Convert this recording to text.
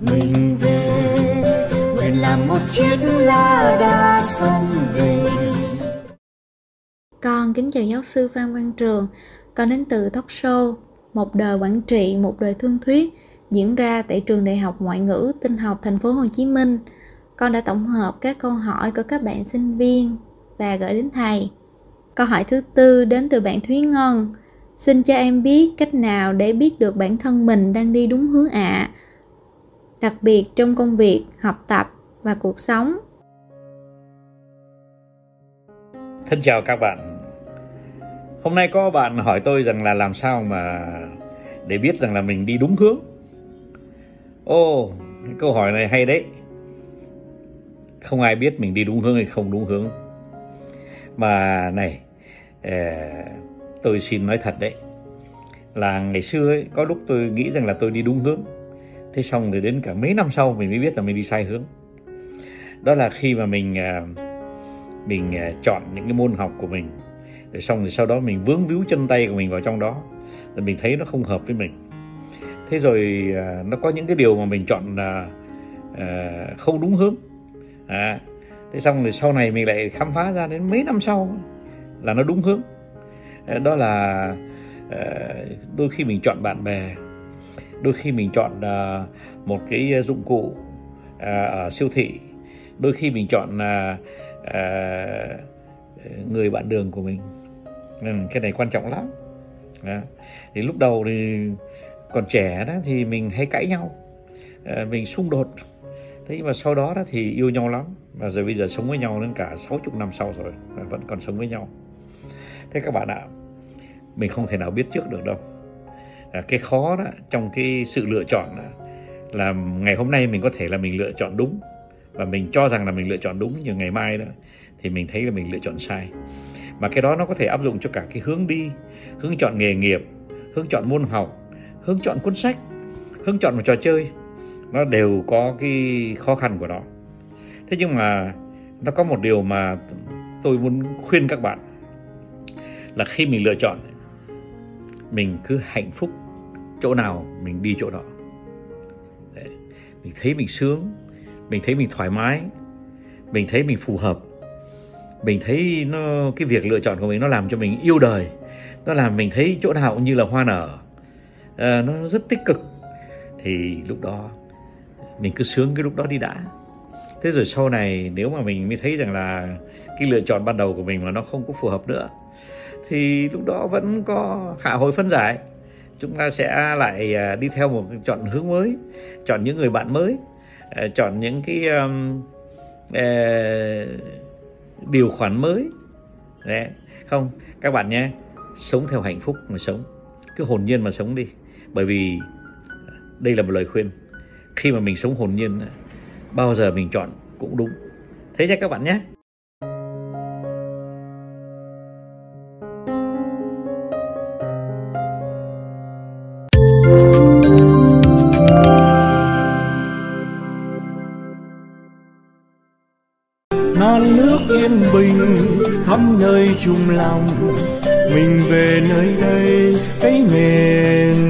mình về. Nguyện làm một chiếc lá đa sông về. Con kính chào giáo sư Phan Văn Trường. Con đến từ talk show một đời quản trị một đời thương thuyết diễn ra tại trường đại học ngoại ngữ tinh học thành phố Hồ Chí Minh. Con đã tổng hợp các câu hỏi của các bạn sinh viên và gửi đến thầy. Câu hỏi thứ tư đến từ bạn Thúy Ngân. Xin cho em biết cách nào để biết được bản thân mình đang đi đúng hướng ạ? à, đặc biệt trong công việc học tập và cuộc sống. Thân chào các bạn. Hôm nay có bạn hỏi tôi rằng là làm sao mà để biết rằng là mình đi đúng hướng. Ô câu hỏi này hay đấy. Không ai biết mình đi đúng hướng hay không đúng hướng. Mà này ờ, tôi xin nói thật đấy. Là ngày xưa ấy, có lúc tôi nghĩ rằng là tôi đi đúng hướng thế xong rồi đến cả mấy năm sau mình mới biết là mình đi sai hướng. Đó là khi mà mình à, mình à, chọn những cái môn học của mình. Rồi xong rồi sau đó mình vướng víu chân tay của mình vào trong đó. Rồi mình thấy nó không hợp với mình. Thế rồi à, nó có những cái điều mà mình chọn là không đúng hướng. À, thế xong rồi sau này mình lại khám phá ra đến mấy năm sau là nó đúng hướng. Đó là đôi khi mình chọn bạn bè đôi khi mình chọn à, một cái à, dụng cụ à, ở siêu thị. Đôi khi mình chọn người bạn đường của mình. Ừ, cái này quan trọng lắm. Thì lúc đầu thì còn trẻ đó thì mình hay cãi nhau. Mình xung đột. Thế nhưng mà sau đó đó thì yêu nhau lắm. Và rồi bây giờ sống với nhau đến cả 60 năm sau rồi vẫn còn sống với nhau. Thế các bạn ạ mình không thể nào biết trước được đâu. Ờ, cái khó đó trong cái sự lựa chọn đó, là ngày hôm nay mình có thể là mình lựa chọn đúng. Và mình cho rằng là mình lựa chọn đúng nhưng ngày mai đó thì mình thấy là mình lựa chọn sai. Mà cái đó nó có thể áp dụng cho cả cái hướng đi hướng chọn nghề nghiệp hướng chọn môn học hướng chọn cuốn sách hướng chọn một trò chơi. Nó đều có cái khó khăn của nó. Thế nhưng mà nó có một điều mà tôi muốn khuyên các bạn là khi mình lựa chọn mình cứ hạnh phúc chỗ nào mình đi chỗ đó Đấy. mình thấy mình sướng mình thấy mình thoải mái mình thấy mình phù hợp mình thấy nó cái việc lựa chọn của mình nó làm cho mình yêu đời nó làm mình thấy chỗ nào cũng như là hoa nở. À, nó rất tích cực. Thì lúc đó mình cứ sướng cái lúc đó đi đã. Thế rồi sau này nếu mà mình mới thấy rằng là cái lựa chọn ban đầu của mình mà nó không có phù hợp nữa thì lúc đó vẫn có hạ hồi phân giải chúng ta sẽ lại à, đi theo một chọn hướng mới chọn những người bạn mới à, chọn những cái um, uh, điều khoản mới. Đấy. không các bạn nhé sống theo hạnh phúc mà sống cứ hồn nhiên mà sống đi. Bởi vì đây là một lời khuyên khi mà mình sống hồn nhiên bao giờ mình chọn cũng đúng. Thế nhé các bạn nhé. Non nước yên bình khắp nơi chung lòng. Mình về nơi đây cái miền